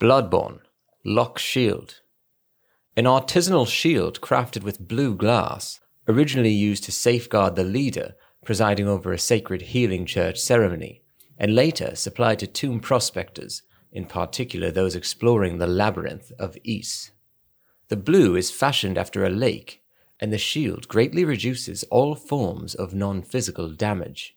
Bloodborne, Loch Shield. An artisanal shield crafted with blue glass, originally used to safeguard the leader presiding over a sacred healing church ceremony, and later supplied to tomb prospectors, in particular those exploring the labyrinth of Ys. The blue is fashioned after a lake, and the shield greatly reduces all forms of non physical damage.